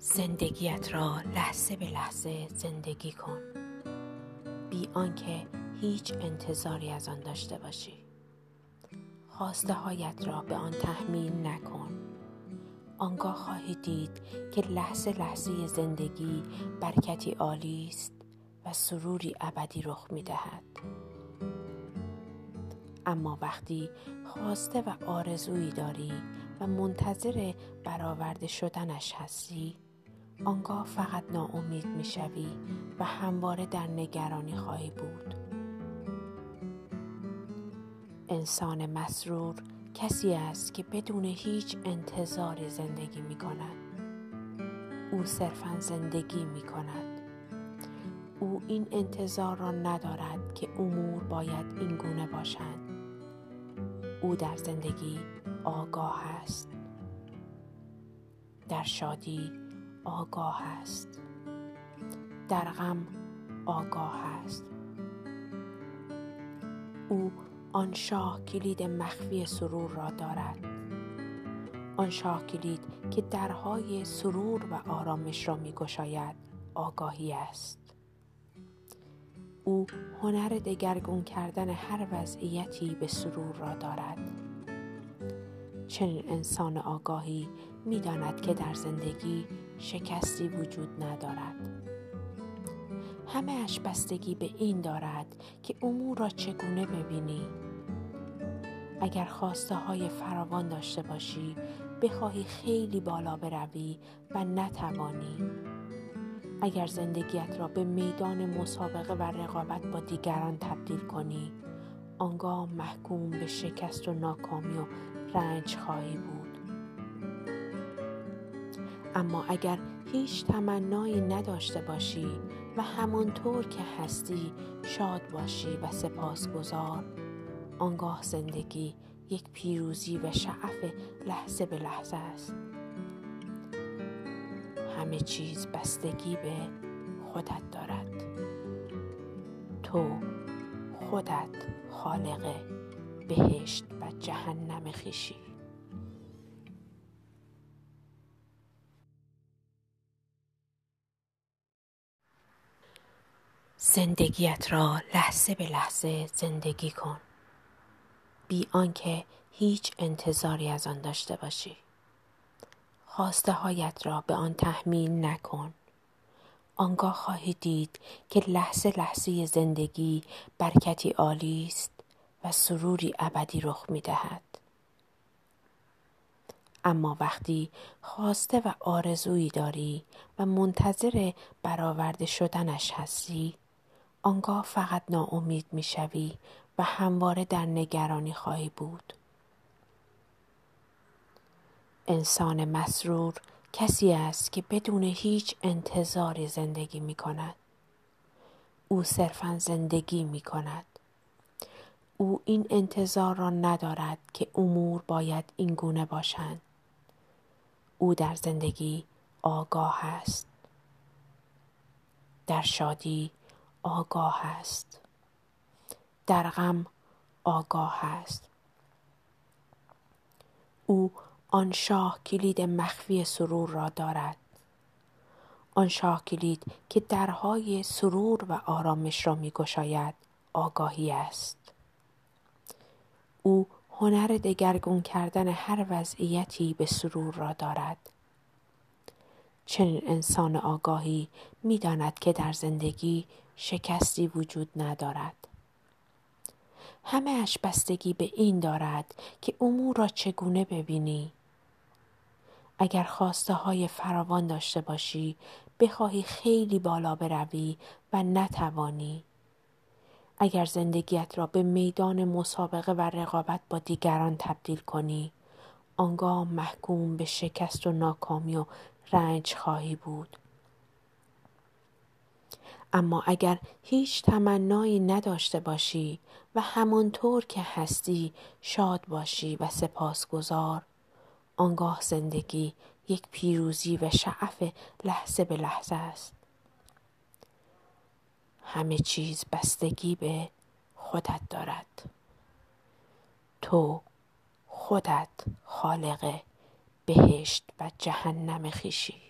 زندگیت را لحظه به لحظه زندگی کن. بی آنکه هیچ انتظاری از آن داشته باشی. خواسته هایت را به آن تحمیل نکن. آنگاه خواهی دید که لحظه لحظه زندگی برکتی عالی است و سروری ابدی رخ می دهد. اما وقتی خواسته و آرزویی داری و منتظر برآورده شدنش هستی آنگاه فقط ناامید می‌شوی و همواره در نگرانی خواهی بود. انسان مسرور کسی است که بدون هیچ انتظار زندگی می کند او صرفا زندگی می کند او این انتظار را ندارد که امور باید این گونه باشند. او در زندگی آگاه است. در شادی آگاه است در غم آگاه است او آن شاه کلید مخفی سرور را دارد. آن شاه کلید که درهای سرور و آرامش را می گشاید آگاهی است. او هنر دگرگون کردن هر وضعیتی به سرور را دارد. چنین انسان آگاهی می‌داند که در زندگی شکستی وجود ندارد. همه اش بستگی به این دارد که امور را چگونه ببینی. اگر خواسته های فراوان داشته باشی بخواهی خیلی بالا بروی و نتوانی. اگر زندگیت را به میدان مسابقه و رقابت با دیگران تبدیل کنی آنگاه محکوم به شکست و ناکامی و رنج خواهی بود. اما اگر هیچ تمنایی نداشته باشی و همانطور که هستی شاد باشی و سپاسگزار آنگاه زندگی یک پیروزی و شعف لحظه به لحظه است. همه چیز بستگی به خودت دارد. تو خودت خالق بهشت و جهنم خیشی زندگیت را لحظه به لحظه زندگی کن. بی آنکه هیچ انتظاری از آن داشته باشی. خواسته هایت را به آن تحمیل نکن. آنگاه خواهی دید که لحظه لحظه زندگی برکتی عالی است و سروری ابدی رخ می دهد. اما وقتی خواسته و آرزویی داری و منتظر برآورده شدنش هستی آنگاه فقط ناامید می شوی و همواره در نگرانی خواهی بود. انسان مسرور کسی است که بدون هیچ انتظاری زندگی می کند. او صرفا زندگی می کند. او این انتظار را ندارد که امور باید این گونه باشند. او در زندگی آگاه است. در شادی آگاه است. در غم آگاه است. او آن شاه کلید مخفی سرور را دارد. آن شاه کلید که درهای سرور و آرامش را می گشاید آگاهی است. او هنر دگرگون کردن هر وضعیتی به سرور را دارد. چنین انسان آگاهی می‌داند که در زندگی شکستی وجود ندارد. همه اش بستگی به این دارد که امور را چگونه ببینی. اگر خواسته های فراوان داشته باشی بخواهی خیلی بالا بروی و نتوانی. اگر زندگیت را به میدان مسابقه و رقابت با دیگران تبدیل کنی آنگاه محکوم به شکست و ناکامی و رنج خواهی بود. اما اگر هیچ تمنایی نداشته باشی و همانطور که هستی شاد باشی و سپاسگزار. آنگاه زندگی یک پیروزی و شعف لحظه به لحظه است. همه چیز بستگی به خودت دارد. تو خودت خالق بهشت و جهنم خیشی